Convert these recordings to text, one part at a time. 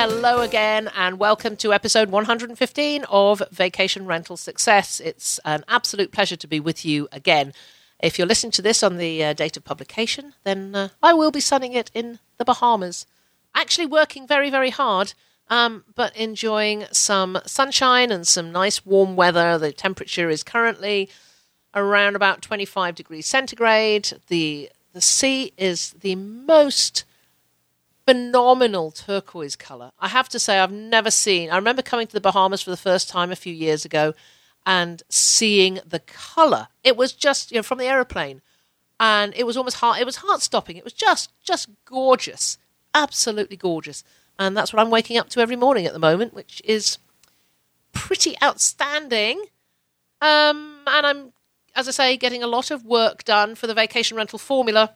Hello again, and welcome to episode 115 of Vacation Rental Success. It's an absolute pleasure to be with you again. If you're listening to this on the uh, date of publication, then uh, I will be sunning it in the Bahamas. Actually, working very, very hard, um, but enjoying some sunshine and some nice warm weather. The temperature is currently around about 25 degrees centigrade. The the sea is the most phenomenal turquoise color. I have to say, I've never seen. I remember coming to the Bahamas for the first time a few years ago and seeing the color. It was just you know from the aeroplane, and it was almost heart. It was heart stopping. It was just just gorgeous, absolutely gorgeous. And that's what I'm waking up to every morning at the moment, which is pretty outstanding. Um, and I'm, as I say, getting a lot of work done for the vacation rental formula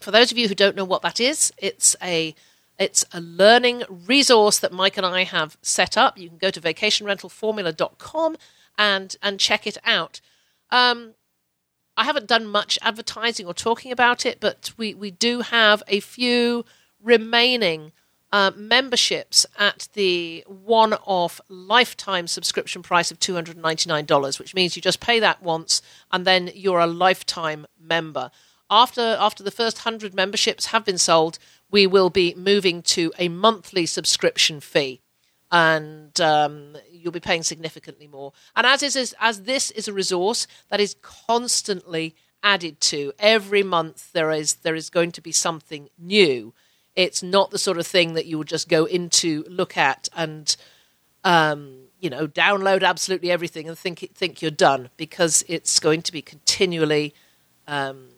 for those of you who don't know what that is, it's a it's a learning resource that Mike and I have set up. You can go to vacationrentalformula.com and and check it out. Um, I haven't done much advertising or talking about it, but we, we do have a few remaining uh, memberships at the one off lifetime subscription price of $299, which means you just pay that once and then you're a lifetime member after after the first 100 memberships have been sold, we will be moving to a monthly subscription fee. And um, you'll be paying significantly more. And as is as this is a resource that is constantly added to every month, there is there is going to be something new. It's not the sort of thing that you would just go into, look at, and um, you know download absolutely everything and think think you're done because it's going to be continually um,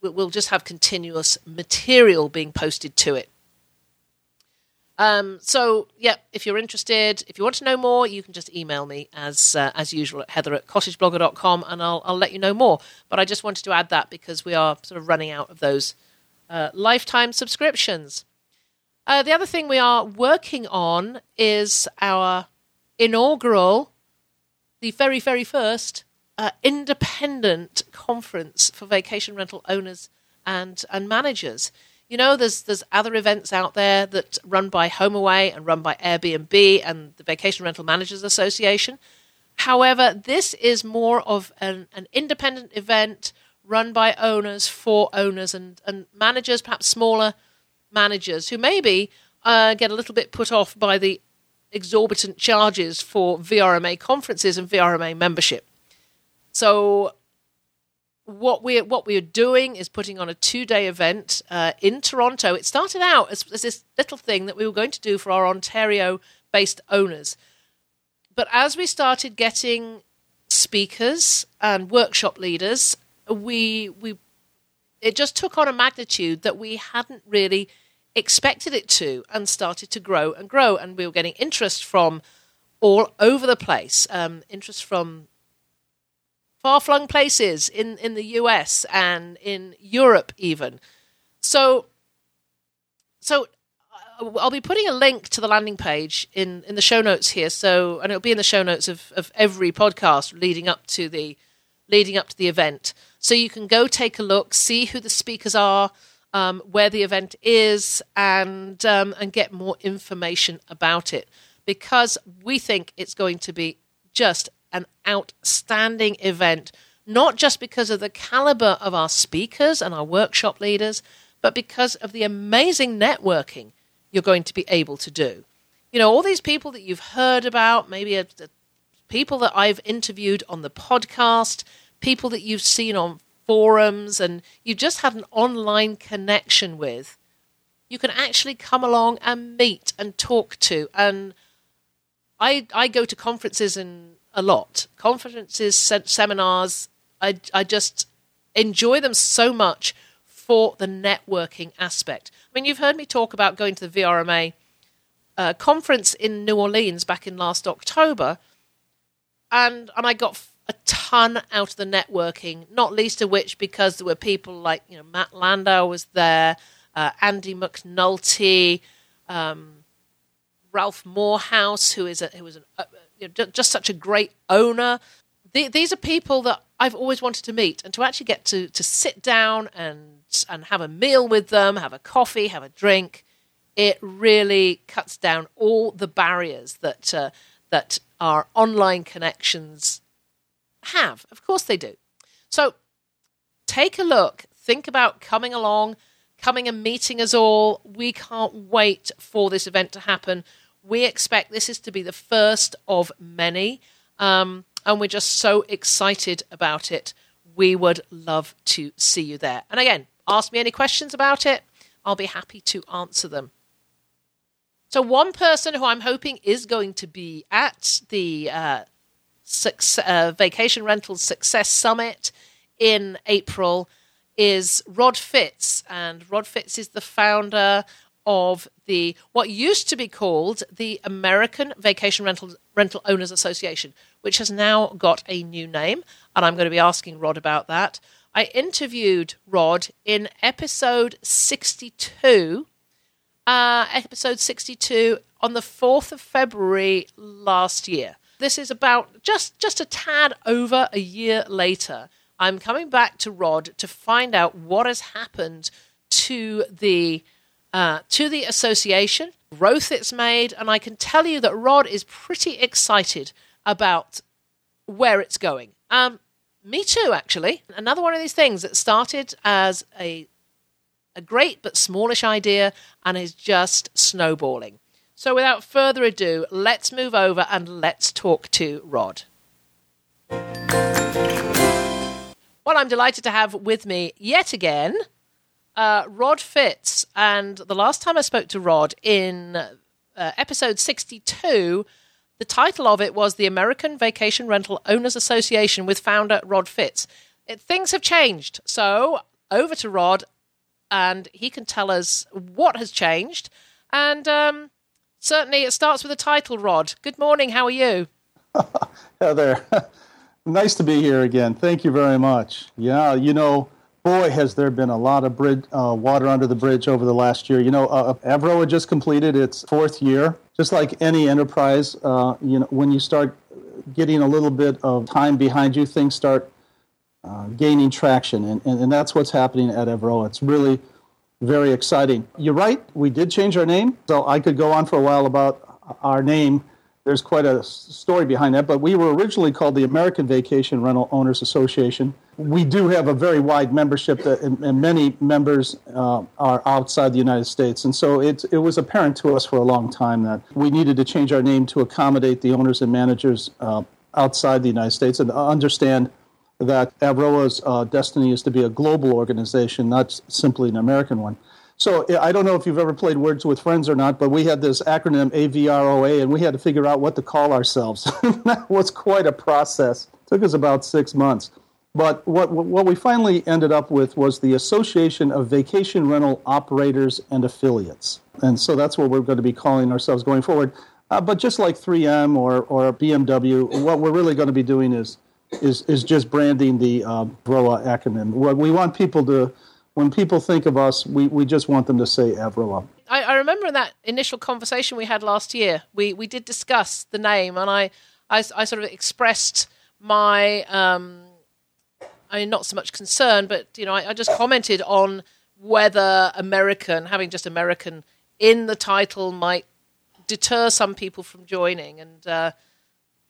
we'll just have continuous material being posted to it. Um, so, yeah, if you're interested, if you want to know more, you can just email me as uh, as usual at heather at cottageblogger.com and I'll, I'll let you know more. But I just wanted to add that because we are sort of running out of those uh, lifetime subscriptions. Uh, the other thing we are working on is our inaugural, the very, very first uh, independent conference for vacation rental owners and and managers. You know, there's there's other events out there that run by HomeAway and run by Airbnb and the Vacation Rental Managers Association. However, this is more of an, an independent event run by owners for owners and, and managers, perhaps smaller managers who maybe uh, get a little bit put off by the exorbitant charges for VRMA conferences and VRMA membership. So what we're what we're doing is putting on a two day event uh, in Toronto. It started out as, as, this little thing that we were going to do for our Ontario based owners, but as we started getting speakers and workshop leaders, we we it just took on a magnitude that we hadn't really expected it to, and started to grow and grow. And we were getting interest from all over the place. Um, interest from far flung places in, in the US and in Europe, even. So, so uh, I'll be putting a link to the landing page in, in the show notes here. So, and it'll be in the show notes of, of every podcast leading up to the leading up to the event. So you can go take a look, see who the speakers are, um, where the event is, and um, and get more information about it because we think it's going to be just an outstanding event, not just because of the caliber of our speakers and our workshop leaders, but because of the amazing networking you're going to be able to do. You know, all these people that you've heard about, maybe a, a, people that I've interviewed on the podcast, people that you've seen on forums, and you've just had an online connection with, you can actually come along and meet and talk to. And I, I go to conferences and a lot. Conferences, seminars, I, I just enjoy them so much for the networking aspect. I mean, you've heard me talk about going to the VRMA uh, conference in New Orleans back in last October, and and I got a ton out of the networking. Not least of which because there were people like you know Matt Landau was there, uh, Andy McNulty, um, Ralph Morehouse, who is a, who was an, uh, you know, just such a great owner. The, these are people that I've always wanted to meet, and to actually get to to sit down and and have a meal with them, have a coffee, have a drink. It really cuts down all the barriers that uh, that our online connections have. Of course, they do. So take a look. Think about coming along, coming and meeting us all. We can't wait for this event to happen. We expect this is to be the first of many. Um, and we're just so excited about it. We would love to see you there. And again, ask me any questions about it. I'll be happy to answer them. So, one person who I'm hoping is going to be at the uh, success, uh, Vacation Rentals Success Summit in April is Rod Fitz. And Rod Fitz is the founder of the what used to be called the American Vacation Rental Rental Owners Association, which has now got a new name, and I'm going to be asking Rod about that. I interviewed Rod in episode 62, uh, episode 62 on the 4th of February last year. This is about just just a tad over a year later. I'm coming back to Rod to find out what has happened to the uh, to the association, growth it's made, and I can tell you that Rod is pretty excited about where it's going. Um, me too, actually. Another one of these things that started as a a great but smallish idea and is just snowballing. So, without further ado, let's move over and let's talk to Rod. Well, I'm delighted to have with me yet again uh, Rod Fitz. And the last time I spoke to Rod in uh, episode 62, the title of it was The American Vacation Rental Owners Association with founder Rod Fitz. It, things have changed. So over to Rod, and he can tell us what has changed. And um, certainly it starts with the title, Rod. Good morning. How are you? Heather, nice to be here again. Thank you very much. Yeah, you know, boy, has there been a lot of bridge, uh, water under the bridge over the last year. You know, uh, Avroa just completed its fourth year. Just like any enterprise, uh, you know, when you start getting a little bit of time behind you, things start uh, gaining traction, and, and, and that's what's happening at Avroa. It's really very exciting. You're right, we did change our name, so I could go on for a while about our name there's quite a story behind that, but we were originally called the American Vacation Rental Owners Association. We do have a very wide membership, that, and, and many members uh, are outside the United States. And so it, it was apparent to us for a long time that we needed to change our name to accommodate the owners and managers uh, outside the United States and understand that Avroa's uh, destiny is to be a global organization, not simply an American one. So I don't know if you've ever played Words with Friends or not, but we had this acronym AVROA, and we had to figure out what to call ourselves. that was quite a process. It took us about six months. But what, what we finally ended up with was the Association of Vacation Rental Operators and Affiliates. And so that's what we're going to be calling ourselves going forward. Uh, but just like 3M or, or BMW, what we're really going to be doing is, is, is just branding the uh, ROA acronym. What we want people to when people think of us, we, we just want them to say Avroa. I, I remember that initial conversation we had last year, we, we did discuss the name, and I, I, I sort of expressed my, um, I mean, not so much concern, but you know, I, I just commented on whether American, having just American in the title, might deter some people from joining, and. Uh,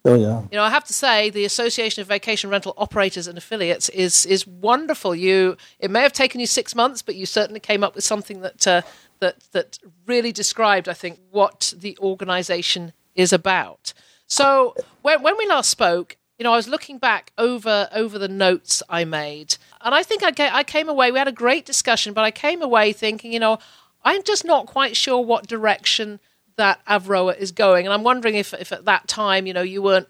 Oh yeah. You know, I have to say the Association of Vacation Rental Operators and Affiliates is is wonderful. You it may have taken you six months, but you certainly came up with something that uh, that that really described, I think, what the organisation is about. So when when we last spoke, you know, I was looking back over over the notes I made, and I think I, I came away. We had a great discussion, but I came away thinking, you know, I'm just not quite sure what direction that Avroa is going. And I'm wondering if, if at that time, you know, you weren't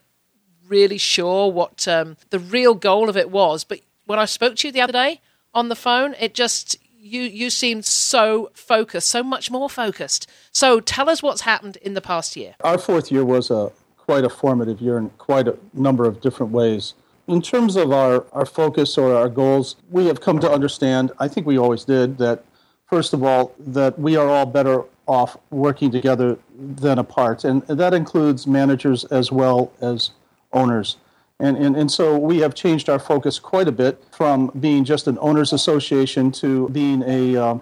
really sure what um, the real goal of it was. But when I spoke to you the other day on the phone, it just you you seemed so focused, so much more focused. So tell us what's happened in the past year. Our fourth year was a quite a formative year in quite a number of different ways. In terms of our, our focus or our goals, we have come to understand, I think we always did, that first of all, that we are all better off working together than apart. And that includes managers as well as owners. And, and, and so we have changed our focus quite a bit from being just an owners association to being a, uh,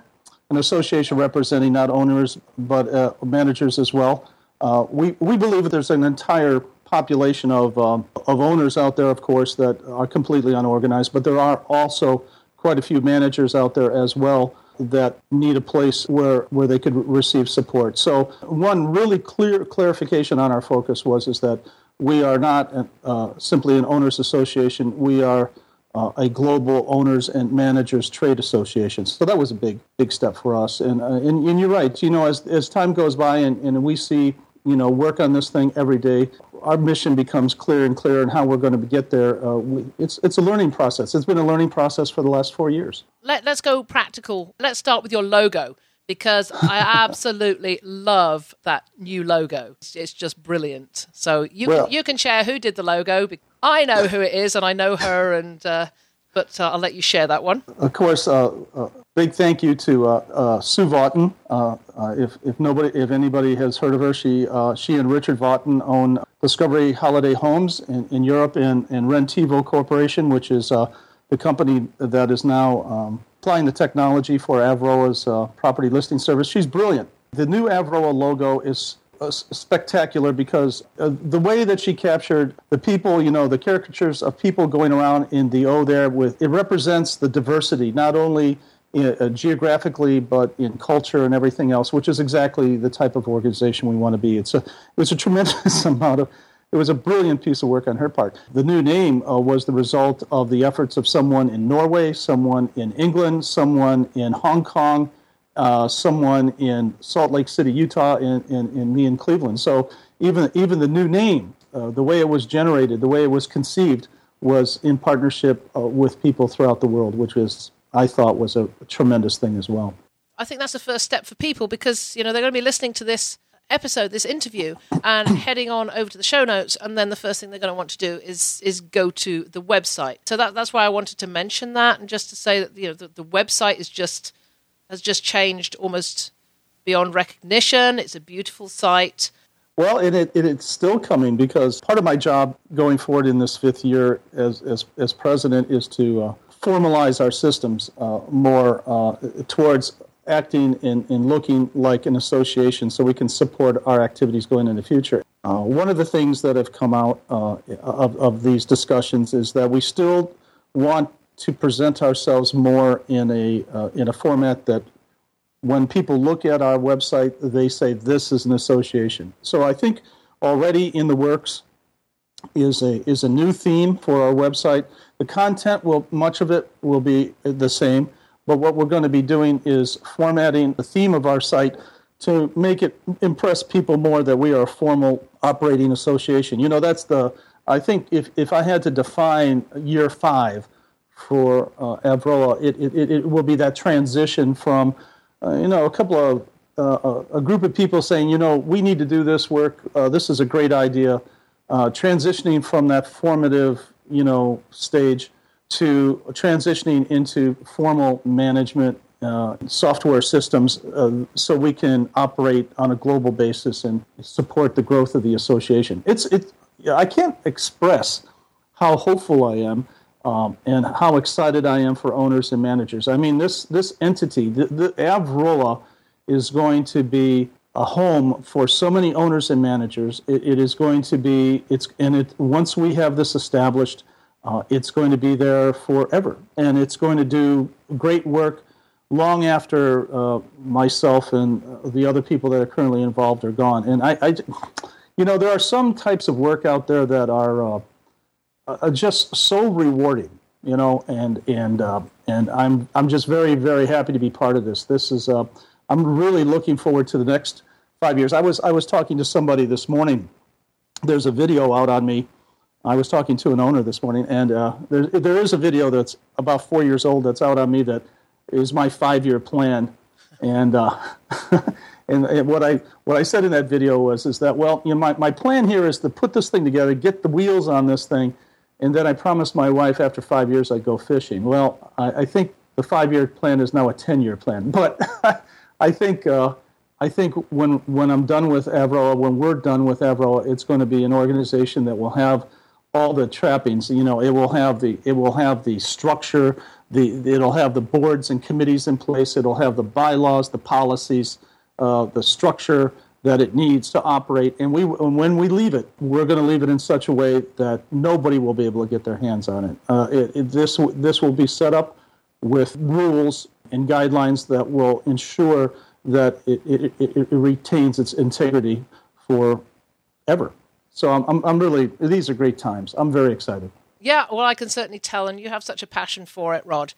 an association representing not owners but uh, managers as well. Uh, we, we believe that there's an entire population of, um, of owners out there, of course, that are completely unorganized, but there are also quite a few managers out there as well that need a place where, where they could receive support. So one really clear clarification on our focus was is that we are not uh, simply an owners association. We are uh, a global owners and managers trade association. So that was a big, big step for us. And, uh, and, and, you're right. You know, as, as time goes by and, and we see, you know, work on this thing every day, our mission becomes clearer and clearer and how we're going to get there. Uh, we, it's, it's a learning process. It's been a learning process for the last four years. Let, let's go practical. Let's start with your logo because I absolutely love that new logo. It's just brilliant. So you well, you can share who did the logo. I know who it is, and I know her, and uh, but uh, I'll let you share that one. Of course, uh, uh big thank you to uh, uh, Sue Vaughton. if if nobody if anybody has heard of her, she she and Richard Vaughton own Discovery Holiday Homes in, in Europe and, and Rentivo Corporation, which is the company that is now um, applying the technology for Avroa's uh, property listing service. She's brilliant. The new Avroa logo is uh, spectacular because uh, the way that she captured the people, you know, the caricatures of people going around in the O there with it represents the diversity, not only uh, geographically but in culture and everything else, which is exactly the type of organization we want to be. It's a it was a tremendous amount of it was a brilliant piece of work on her part. The new name uh, was the result of the efforts of someone in Norway, someone in England, someone in Hong Kong, uh, someone in Salt Lake City, Utah, and, and, and me in Cleveland. So even, even the new name, uh, the way it was generated, the way it was conceived, was in partnership uh, with people throughout the world, which was, I thought, was a tremendous thing as well. I think that's the first step for people because you know they're going to be listening to this episode, this interview, and heading on over to the show notes, and then the first thing they're going to want to do is is go to the website. So that that's why I wanted to mention that, and just to say that you know the, the website is just has just changed almost beyond recognition. It's a beautiful site. Well, it, it, it's still coming because part of my job going forward in this fifth year as, as, as president is to uh, formalize our systems uh, more uh, towards acting and, and looking like an association so we can support our activities going in the future. Uh, one of the things that have come out uh, of, of these discussions is that we still want to present ourselves more in a, uh, in a format that when people look at our website, they say this is an association. So I think already in the works is a, is a new theme for our website. The content will, much of it will be the same but what we're going to be doing is formatting the theme of our site to make it impress people more that we are a formal operating association. You know, that's the, I think if, if I had to define year five for uh, Avroa, it, it, it will be that transition from, uh, you know, a couple of, uh, a group of people saying, you know, we need to do this work, uh, this is a great idea, uh, transitioning from that formative, you know, stage to transitioning into formal management uh, software systems uh, so we can operate on a global basis and support the growth of the association. It's, it, I can't express how hopeful I am um, and how excited I am for owners and managers. I mean, this, this entity, the, the Avroa, is going to be a home for so many owners and managers. it, it is going to be, it's, and it, once we have this established, uh, it's going to be there forever, and it's going to do great work long after uh, myself and the other people that are currently involved are gone. And I, I you know, there are some types of work out there that are uh, just so rewarding, you know, and and uh, and I'm I'm just very very happy to be part of this. This is uh, I'm really looking forward to the next five years. I was I was talking to somebody this morning. There's a video out on me I was talking to an owner this morning, and uh, there, there is a video that's about four years old that's out on me that is my five year plan. And, uh, and, and what I what I said in that video was is that well, you know, my, my plan here is to put this thing together, get the wheels on this thing, and then I promised my wife after five years I'd go fishing. Well, I, I think the five year plan is now a ten year plan, but I think. Uh, I think when when I'm done with Avroa, when we're done with Avroa, it's going to be an organization that will have all the trappings. You know, it will have the it will have the structure, the it'll have the boards and committees in place. It'll have the bylaws, the policies, uh, the structure that it needs to operate. And we and when we leave it, we're going to leave it in such a way that nobody will be able to get their hands on it. Uh, it, it this this will be set up with rules and guidelines that will ensure that it, it, it, it retains its integrity for ever. So I'm, I'm, I'm really, these are great times. I'm very excited. Yeah, well, I can certainly tell, and you have such a passion for it, Rod.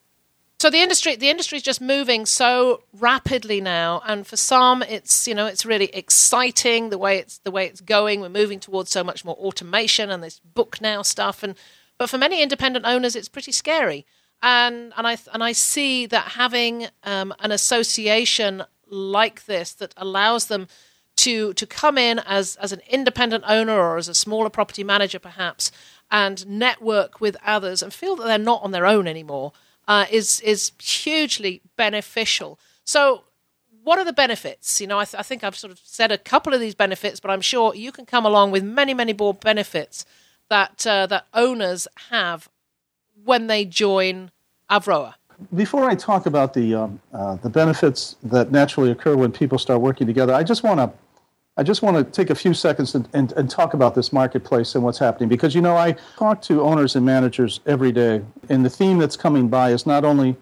So the industry, the industry is just moving so rapidly now, and for some, it's you know it's really exciting the way it's the way it's going. We're moving towards so much more automation and this book now stuff, and but for many independent owners, it's pretty scary. And and I and I see that having um, an association like this that allows them to to come in as as an independent owner or as a smaller property manager perhaps and network with others and feel that they're not on their own anymore uh, is is hugely beneficial. So what are the benefits? You know, I, th- I, think I've sort of said a couple of these benefits, but I'm sure you can come along with many, many more benefits that uh, that owners have when they join Avroa. Before I talk about the um, uh, the benefits that naturally occur when people start working together, I just want to I just want to take a few seconds and, and, and, talk about this marketplace and what's happening because you know I talk to owners and managers every day, and the theme that's coming by is not only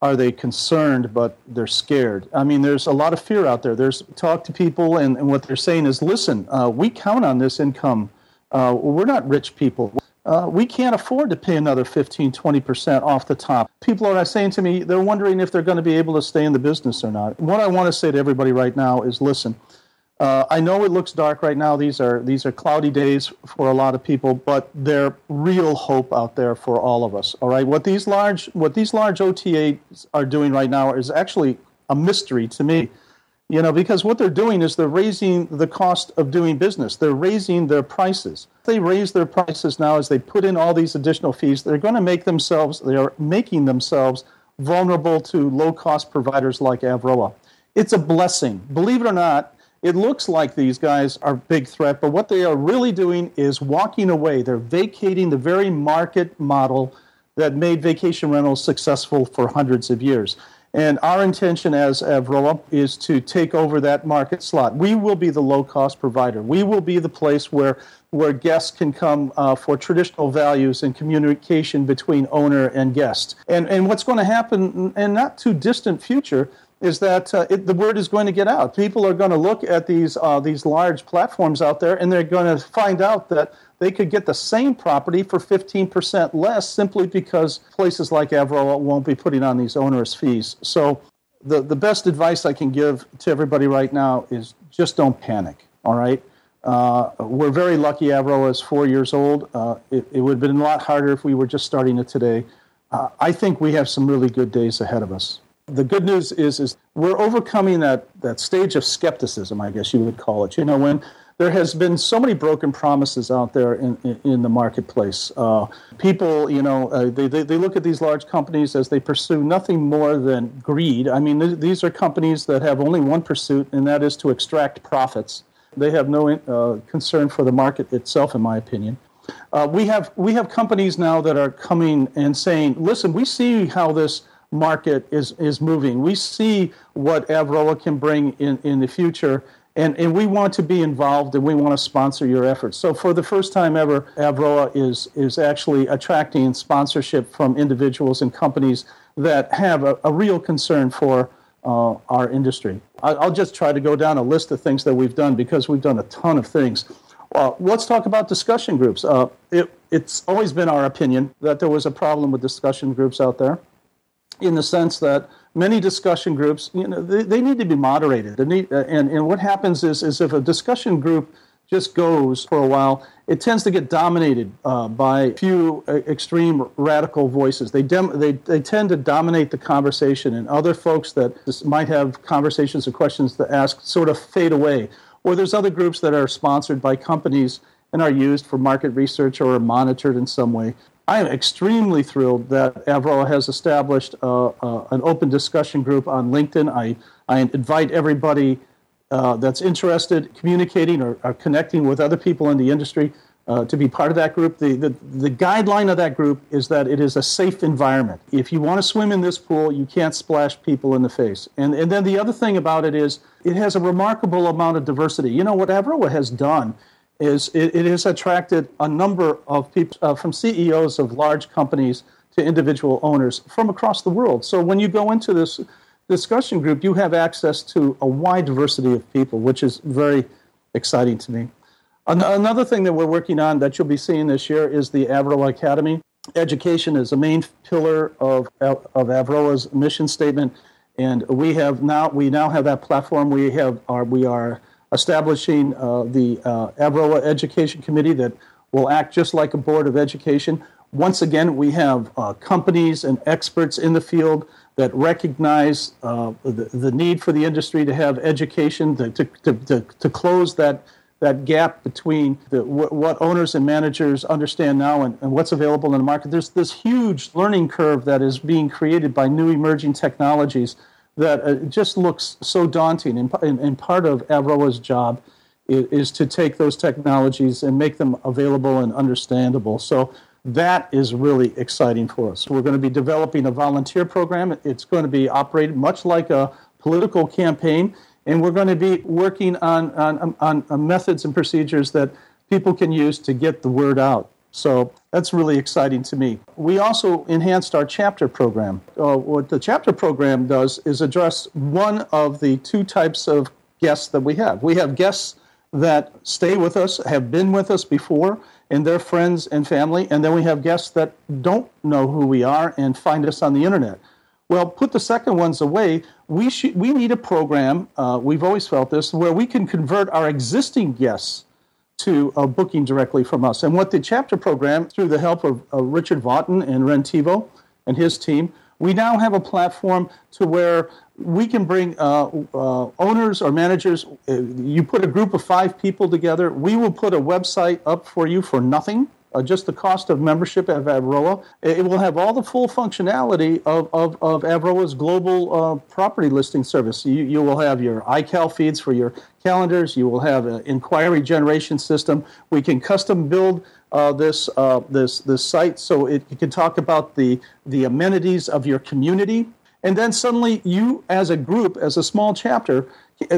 are they concerned, but they're scared. I mean, there's a lot of fear out there. There's talk to people, and, and what they're saying is, listen, uh, we count on this income. Uh, we're not rich people uh, we can't afford to pay another 15, 20% off the top. People are saying to me, they're wondering if they're going to be able to stay in the business or not. What I want to say to everybody right now is listen, uh, I know it looks dark right now. These are, these are cloudy days for a lot of people, but there's real hope out there for all of us. All right, what these large, what these large OTAs are doing right now is actually a mystery to me you know, because what they're doing is they're raising the cost of doing business. They're raising their prices. They raise their prices now as they put in all these additional fees, they're going to make themselves, they are making themselves vulnerable to low cost providers like Avroa. It's a blessing. Believe it or not, it looks like these guys are a big threat, but what they are really doing is walking away. They're vacating the very market model that made vacation rentals successful for hundreds of years. And our intention as Avroa is to take over that market slot. We will be the low cost provider. We will be the place where, where guests can come uh, for traditional values and communication between owner and guest. And, and what's going to happen in not too distant future is that uh, it, the word is going to get out. People are going to look at these, uh, these large platforms out there and they're going to find out that they could get the same property for 15% less simply because places like Avroa won't be putting on these onerous fees. So, the, the best advice I can give to everybody right now is just don't panic, all right? Uh, we're very lucky Avroa is four years old. Uh, it, it, would have been a lot harder if we were just starting it today. Uh, I think we have some really good days ahead of us. The good news is, is we're overcoming that, that stage of skepticism, I guess you would call it. You know, when there has been so many broken promises out there in, in, in the marketplace. Uh, people, you know, uh, they, they, they, look at these large companies as they pursue nothing more than greed. I mean, th- these are companies that have only one pursuit, and that is to extract profits. They have no uh, concern for the market itself, in my opinion. Uh, we have we have companies now that are coming and saying, "Listen, we see how this market is is moving. We see what Avroa can bring in in the future." And, and we want to be involved and we want to sponsor your efforts. So, for the first time ever, Avroa is, is actually attracting sponsorship from individuals and companies that have a, a real concern for uh, our industry. I'll just try to go down a list of things that we've done because we've done a ton of things. Uh, let's talk about discussion groups. Uh, it, it's always been our opinion that there was a problem with discussion groups out there in the sense that many discussion groups, you know, they, they need to be moderated. Need, uh, and, and what happens is, is if a discussion group just goes for a while, it tends to get dominated uh, by few uh, extreme radical voices. They, dem- they, they tend to dominate the conversation, and other folks that might have conversations or questions to ask sort of fade away. Or there's other groups that are sponsored by companies and are used for market research or are monitored in some way. I am extremely thrilled that Avroa has established uh, uh, an open discussion group on LinkedIn. I, I invite everybody uh, that's interested, communicating or, or, connecting with other people in the industry uh, to be part of that group. The, the, the guideline of that group is that it is a safe environment. If you want to swim in this pool, you can't splash people in the face. And, and then the other thing about it is it has a remarkable amount of diversity. You know, what Avroa has done is it, it has attracted a number of people uh, from CEOs of large companies to individual owners from across the world. So when you go into this discussion group, you have access to a wide diversity of people, which is very exciting to me. Another thing that we're working on that you'll be seeing this year is the Avroa Academy. Education is a main pillar of, of Avroa's mission statement, and we have now we now have that platform. We have our we are establishing uh, the uh, Avroa Education Committee that will act just like a board of education. Once again, we have uh, companies and experts in the field that recognize uh, the, the, need for the industry to have education to, to, to, to close that, that gap between the, what owners and managers understand now and, and, what's available in the market. There's this huge learning curve that is being created by new emerging technologies that uh, just looks so daunting. And, and, and part of Avroa's job is, is to take those technologies and make them available and understandable. So that is really exciting for us. We're going to be developing a volunteer program. It's going to be operated much like a political campaign, and we're going to be working on, on, on, on methods and procedures that people can use to get the word out. So that's really exciting to me. We also enhanced our chapter program. Uh, what the chapter program does is address one of the two types of guests that we have. We have guests that stay with us, have been with us before, and their friends and family. And then we have guests that don't know who we are and find us on the internet. Well, put the second ones away. We, we need a program, uh, we've always felt this, where we can convert our existing guests to uh, booking directly from us. And what the chapter program, through the help of uh, Richard Vaughton and Rentivo and his team, we now have a platform to where we can bring uh, uh, owners or managers. Uh, you put a group of five people together. We will put a website up for you for nothing. Uh, just the cost of membership at Avroa. It will have all the full functionality of, of, of Avroa's global uh, property listing service. You, you will have your iCal feeds for your calendars. You will have an inquiry generation system. We can custom build uh, this, uh, this, this site so it, it can talk about the, the amenities of your community and then suddenly you as a group as a small chapter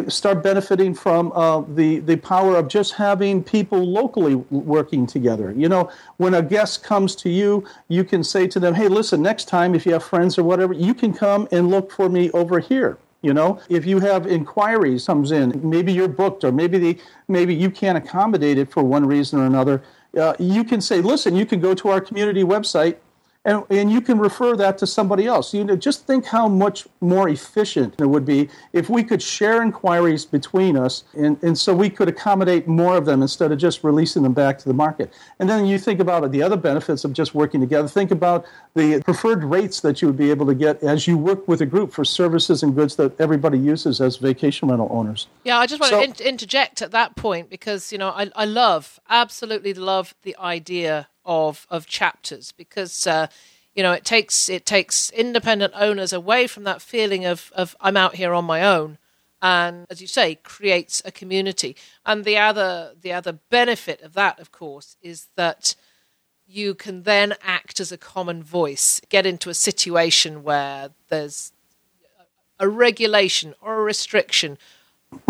start benefiting from uh, the, the power of just having people locally working together. You know when a guest comes to you you can say to them hey listen next time if you have friends or whatever you can come and look for me over here. You know if you have inquiries comes in maybe you're booked or maybe the maybe you can't accommodate it for one reason or another uh, you can say listen you can go to our community website and, and you can refer that to somebody else. You know, just think how much more efficient it would be if we could share inquiries between us, and, and so we could accommodate more of them instead of just releasing them back to the market. And then you think about the other benefits of just working together. Think about the preferred rates that you would be able to get as you work with a group for services and goods that everybody uses as vacation rental owners. Yeah, I just want so, to in- interject at that point because you know I, I love absolutely love the idea of of chapters because uh, you know it takes it takes independent owners away from that feeling of of I'm out here on my own and as you say creates a community. And the other the other benefit of that of course is that you can then act as a common voice get into a situation where there's a regulation or a restriction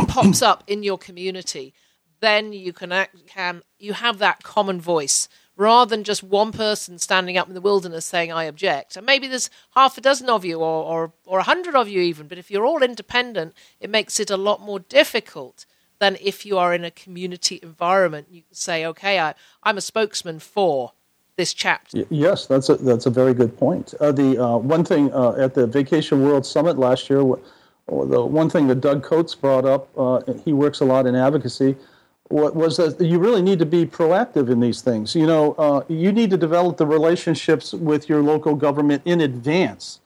pops up in your community then you can act, can you have that common voice rather than just one person standing up in the wilderness saying, I object. And maybe there's half a dozen of you or, or, or a hundred of you even, but if you're all independent, it makes it a lot more difficult than if you are in a community environment. You can say, okay, I, I'm a spokesman for this chapter. Yes, that's a, that's a very good point. Uh, the uh, one thing uh, at the Vacation World Summit last year, the one thing that Doug Coates brought up, uh, he works a lot in advocacy, was that you really need to be proactive in these things. You know, uh, you need to develop the relationships with your local government in advance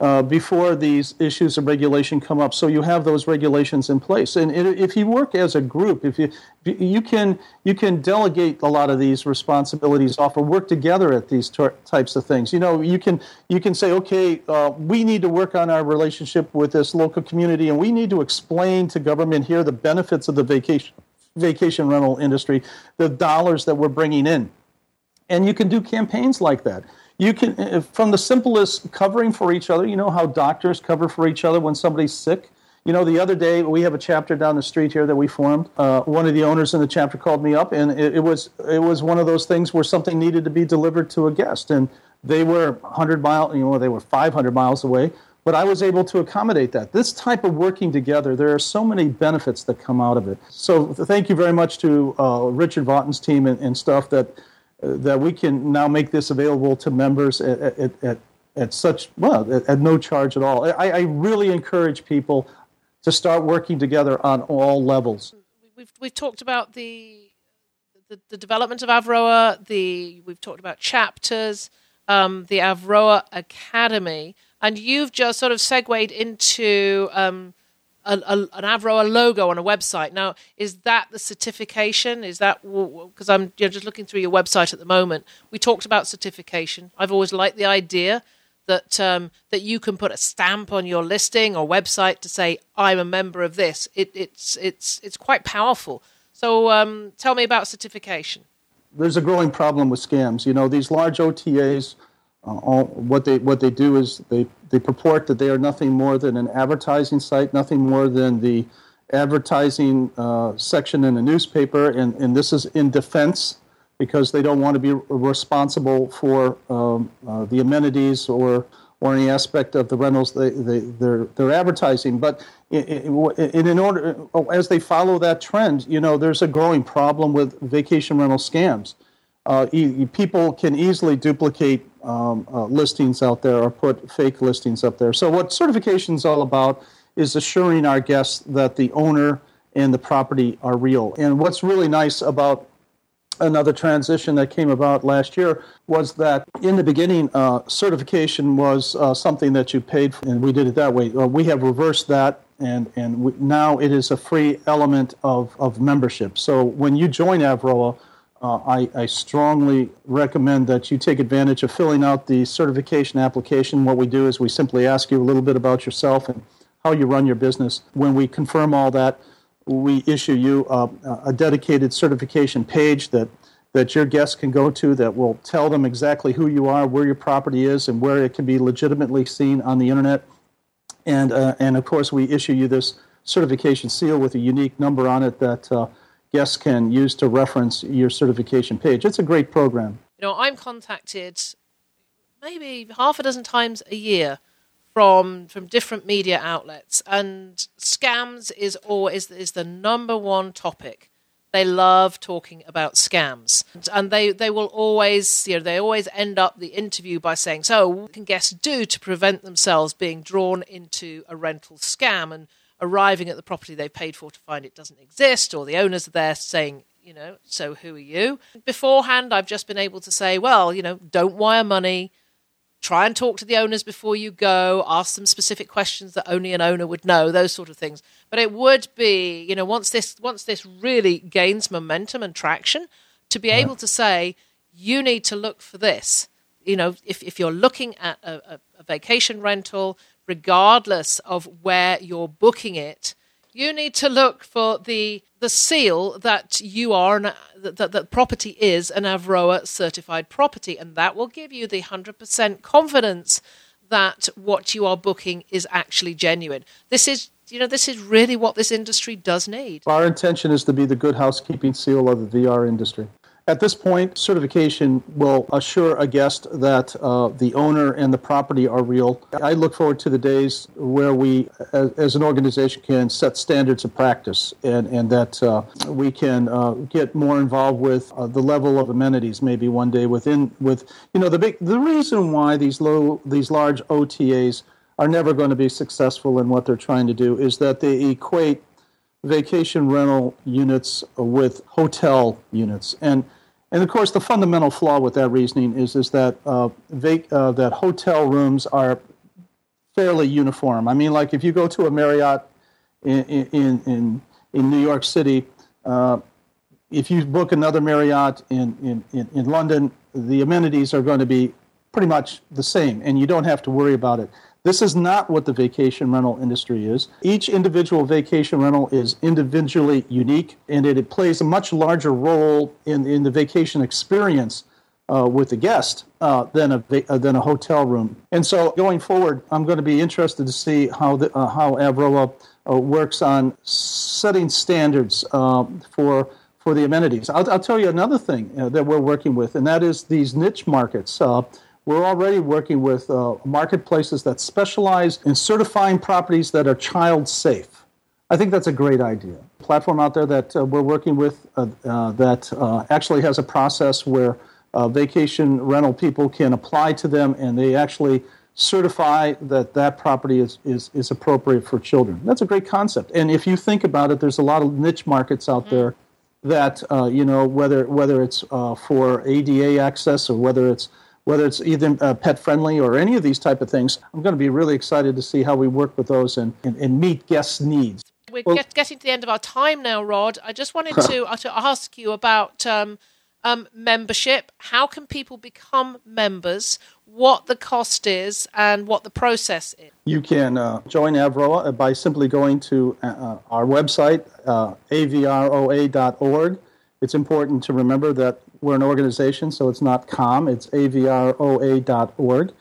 uh, before these issues of regulation come up. So you have those regulations in place. And if you work as a group, if you you can you can delegate a lot of these responsibilities off or work together at these types of things. You know, you can you can say, okay, uh, we need to work on our relationship with this local community, and we need to explain to government here the benefits of the vacation vacation rental industry, the dollars that we're bringing in. And you can do campaigns like that. You can, uh, from the simplest covering for each other, you know how doctors cover for each other when somebody's sick. You know, the other day we have a chapter down the street here that we formed. Uh, one of the owners in the chapter called me up, and it, it, was it was one of those things where something needed to be delivered to a guest, and they were 100 miles, you know, they were 500 miles away but I was able to accommodate that. This type of working together, there are so many benefits that come out of it. So thank you very much to uh, Richard Vaughton's team and, and stuff that uh, that we can now make this available to members at, at, at, at such well at, at, no charge at all. I, I really encourage people to start working together on all levels. We've we've talked about the the, the development of Avroa. The we've talked about chapters. Um, the Avroa Academy and you've just sort of segued into um, a, a, an Avroa logo on a website. Now, is that the certification? Is that because I'm you know, just looking through your website at the moment? We talked about certification. I've always liked the idea that um, that you can put a stamp on your listing or website to say I'm a member of this. It, it's it's it's quite powerful. So um, tell me about certification. There's a growing problem with scams. You know, these large OTAs all, what they what they do is they they purport that they are nothing more than an advertising site, nothing more than the advertising uh, section in a newspaper, and, and this is in defense because they don't want to be responsible for um, uh, the amenities or or any aspect of the rentals they, they, they're, they're advertising. But in, in, in, order, as they follow that trend, you know, there's a growing problem with vacation rental scams. Uh, people can easily duplicate um, uh, listings out there or put fake listings up there. So, what certification is all about is assuring our guests that the owner and the property are real. And what's really nice about another transition that came about last year was that in the beginning, uh, certification was uh, something that you paid for, and we did it that way. Uh, we have reversed that, and, and we, now it is a free element of, of membership. So when you join Avroa, uh, I, I, strongly recommend that you take advantage of filling out the certification application. What we do is we simply ask you a little bit about yourself and how you run your business. When we confirm all that, we issue you a, a dedicated certification page that, that your guests can go to that will tell them exactly who you are, where your property is, and where it can be legitimately seen on the internet. And, uh, and of course, we issue you this certification seal with a unique number on it that uh, guests can use to reference your certification page. It's a great program. You know, I'm contacted maybe half a dozen times a year from from different media outlets, and scams is always is the number one topic. They love talking about scams, and they, they will always you know they always end up the interview by saying, "So, what can guests do to prevent themselves being drawn into a rental scam?" and arriving at the property they paid for to find it doesn't exist, or the owners are there saying, you know, so who are you? Beforehand, I've just been able to say, well, you know, don't wire money. Try and talk to the owners before you go. Ask them specific questions that only an owner would know. Those sort of things. But it would be, you know, once this once this really gains momentum and traction, to be able to say, you need to look for this. You know, if if you're looking at a, a, a vacation rental, regardless of where you're booking it, you need to look for the the seal that you are an, that that property is an Avroa certified property, and that will give you the hundred percent confidence that what you are booking is actually genuine. This is you know this is really what this industry does need. Our intention is to be the good housekeeping seal of the VR industry. At this point, certification will assure a guest that uh, the owner and the property are real. I look forward to the days where we, as, as an organization, can set standards of practice and, and that uh, we can uh, get more involved with uh, the level of amenities maybe one day within with you know the big the reason why these low these large OTAs are never going to be successful in what they're trying to do is that they equate vacation rental units with hotel units. And and of course, the fundamental flaw with that reasoning is is that uh, vac- uh, that hotel rooms are fairly uniform. I mean, like if you go to a Marriott in in in, in New York City, uh, if you book another Marriott in, in, in London, the amenities are going to be pretty much the same, and you don't have to worry about it. This is not what the vacation rental industry is. Each individual vacation rental is individually unique, and it, it plays a much larger role in, in the vacation experience uh, with the guest uh, than a uh, than a hotel room. And so, going forward, I'm going to be interested to see how the, uh, how Avroa uh, works on setting standards uh, for for the amenities. I'll, I'll, tell you another thing that we're working with, and that is these niche markets. We're already working with uh, marketplaces that specialize in certifying properties that are child safe. I think that's a great idea. Platform out there that uh, we're working with uh, uh that uh, actually has a process where uh, vacation rental people can apply to them and they actually certify that that property is, is, is appropriate for children. That's a great concept. And if you think about it, there's a lot of niche markets out mm-hmm. there that, you know, whether, whether it's for ADA access or whether it's whether it's either uh, pet friendly or any of these type of things. I'm going to be really excited to see how we work with those and, and, and meet guests' needs. We're well, get, getting to the end of our time now, Rod. I just wanted to, uh, to ask you about um, um, membership. How can people become members? What the cost is and what the process is? You can uh, join Avroa by simply going to uh, uh our website, uh, avroa.org. It's important to remember that we're an organization, so it's not com, it's avroa.org.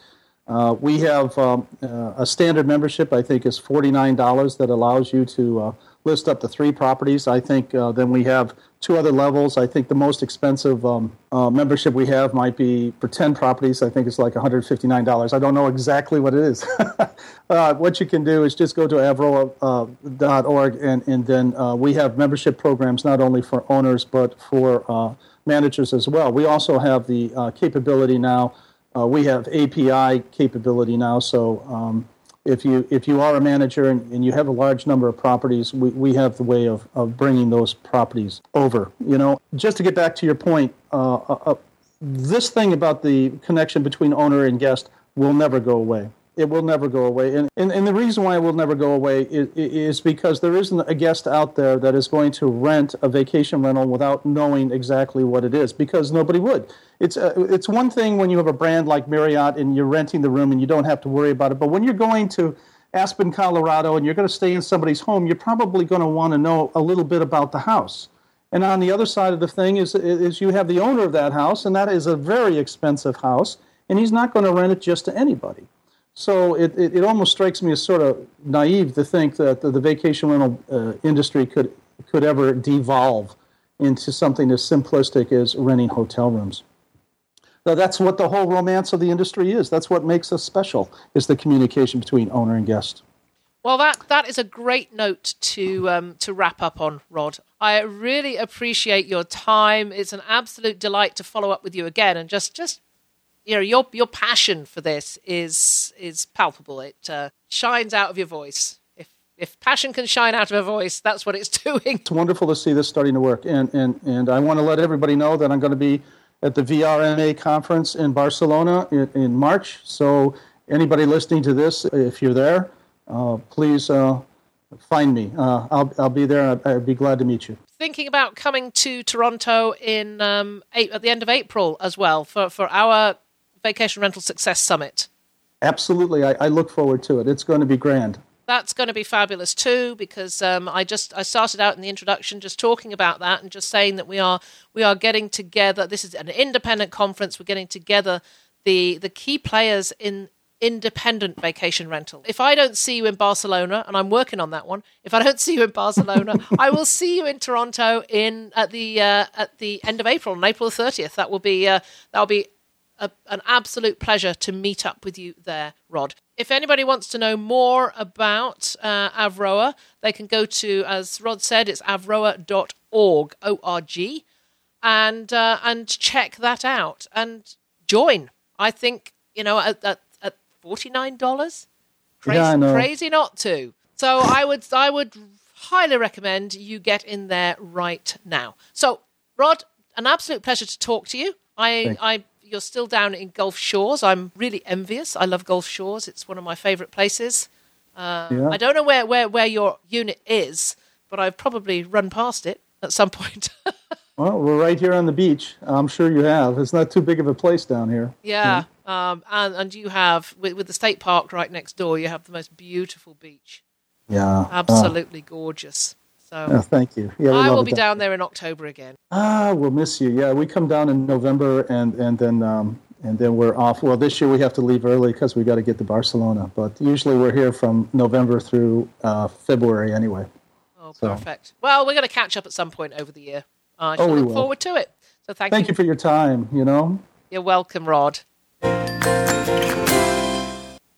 Uh, we have um, uh, a standard membership, I think, is $49 that allows you to uh, list up to three properties. I think uh, then we have two other levels. I think the most expensive um, uh, membership we have might be for 10 properties. I think it's like $159. I don't know exactly what it is. uh, what you can do is just go to avroa.org and, and then we have membership programs not only for owners but for managers as well. We also have the uh, capability now. Uh, we have API capability now. So um, if you if you are a manager and, and, you have a large number of properties, we, we have the way of, of bringing those properties over. You know, just to get back to your point, uh, uh, uh this thing about the connection between owner and guest will never go away it will never go away. And, and, and, the reason why it will never go away is, is, because there isn't a guest out there that is going to rent a vacation rental without knowing exactly what it is, because nobody would. It's, uh, it's one thing when you have a brand like Marriott and you're renting the room and you don't have to worry about it. But when you're going to Aspen, Colorado, and you're going to stay in somebody's home, you're probably going to want to know a little bit about the house. And on the other side of the thing is, is you have the owner of that house, and that is a very expensive house, and he's not going to rent it just to anybody. So it, it, it, almost strikes me as sort of naive to think that the, the vacation rental uh, industry could, could ever devolve into something as simplistic as renting hotel rooms. Now, that's what the whole romance of the industry is. That's what makes us special, is the communication between owner and guest. Well, that, that is a great note to um, to wrap up on, Rod. I really appreciate your time. It's an absolute delight to follow up with you again and just, just you know your your passion for this is is palpable. It uh, shines out of your voice. If if passion can shine out of a voice, that's what it's doing. It's wonderful to see this starting to work, and and and I want to let everybody know that I'm going to be at the VRMA conference in Barcelona in, in March. So anybody listening to this, if you're there, uh, please uh, find me. Uh, I'll I'll be there. I'd, I'd be glad to meet you thinking about coming to Toronto in um, eight, at the end of April as well for, for our Vacation Rental Success Summit. Absolutely. I, I look forward to it. It's going to be grand that's going to be fabulous too because um, I just I started out in the introduction just talking about that and just saying that we are we are getting together. This is an independent conference. We're getting together the the key players in independent vacation rental. If I don't see you in Barcelona, and I'm working on that one, if I don't see you in Barcelona, I will see you in Toronto in at the uh, at the end of April, on April 30th. That will be uh, that will be a, an absolute pleasure to meet up with you there, Rod. If anybody wants to know more about uh, Avroa, they can go to, as Rod said, it's avroa.org, O-R-G, and, uh, and check that out and join. I think, you know, at, at, $49, crazy, yeah, crazy not to. So I would, I would highly recommend you get in there right now. So, Rod, an absolute pleasure to talk to you. I, I, you're still down in Gulf Shores. I'm really envious. I love Gulf Shores. It's one of my favourite places. Uh, Yeah. I don't know where, where, where your unit is, but I've probably run past it at some point. Well, we're right here on the beach. I'm sure you have. It's not too big of a place down here. yeah. Um, and, and you have, with, with the state park right next door, you have the most beautiful beach. Yeah. Absolutely gorgeous. So yeah, thank you. Yeah, I will be down there in October again. Ah, we'll miss you. Yeah, we come down in November, and and then um, and then we're off. Well, this year we have to leave early because we got to get to Barcelona. But usually we're here from November through uh, February anyway. Oh, So- perfect. Well, we're going to catch up at some point over the year. I Oh, we look will. forward to it. So thank, you. Thank you for your time. You know. You're welcome, Rod.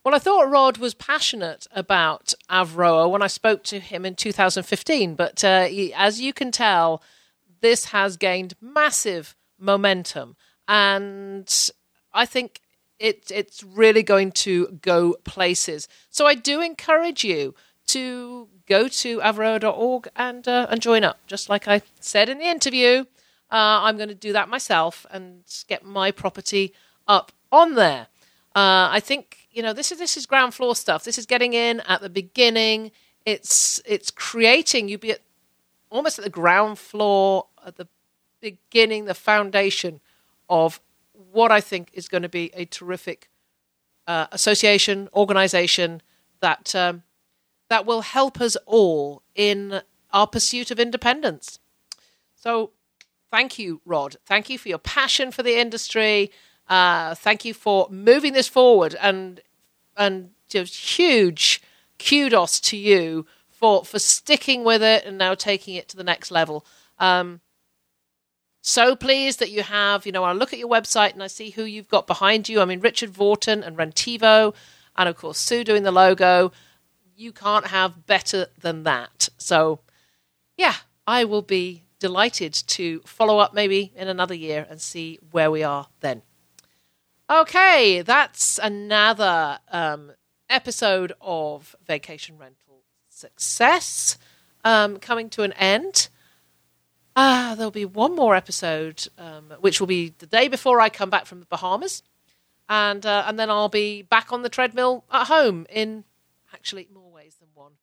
Well, I thought Rod was passionate about Avroa when I spoke to him in 2015, but uh, as you can tell, this has gained massive momentum, and I think it, it's really going to go places. So I do encourage you to go to avroa.org and uh, and join up, just like I said in the interview. Uh, I'm going to do that myself and get my property up on there. Uh, I think you know this is this is ground floor stuff. This is getting in at the beginning. It's it's creating You'd be at, almost at the ground floor at the beginning, the foundation of what I think is going to be a terrific uh, association organization that um, that will help us all in our pursuit of independence. So thank you, Rod. Thank you for your passion for the industry. Uh, thank you for moving this forward, and and just huge kudos to you for for sticking with it and now taking it to the next level. Um, so pleased that you have, you know, I look at your website and I see who you've got behind you. I mean, Richard Vaughton and Rentivo, and of course, Sue doing the logo. You can't have better than that. So, yeah, I will be delighted to follow up maybe in another year and see where we are then. Okay, that's another um, episode of Vacation Rental Success um, coming to an end. Ah, there'll be one more episode, um, which will be the day before I come back from the Bahamas, and uh, and then I'll be back on the treadmill at home in actually more ways than one.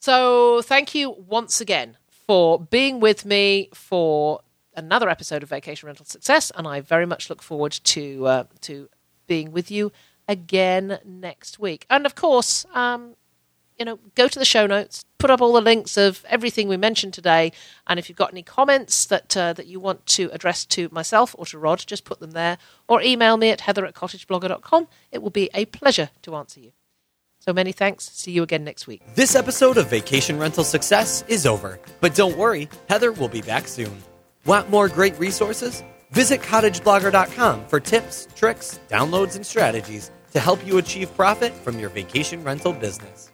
So thank you once again for being with me for another episode of Vacation Rental Success, and I very much look forward to uh, to being with you again next week. And of course, um, you know, go to the show notes, put up all the links of everything we mentioned today, and if you've got any comments that uh, that you want to address to myself or to Rod, just put them there, or email me at heather at cottageblogger.com. It will be a pleasure to answer you. So many thanks. See you again next week. This episode of Vacation Rental Success is over, but don't worry, Heather will be back soon. Want more great resources? Visit cottageblogger.com for tips, tricks, downloads, and strategies to help you achieve profit from your vacation rental business.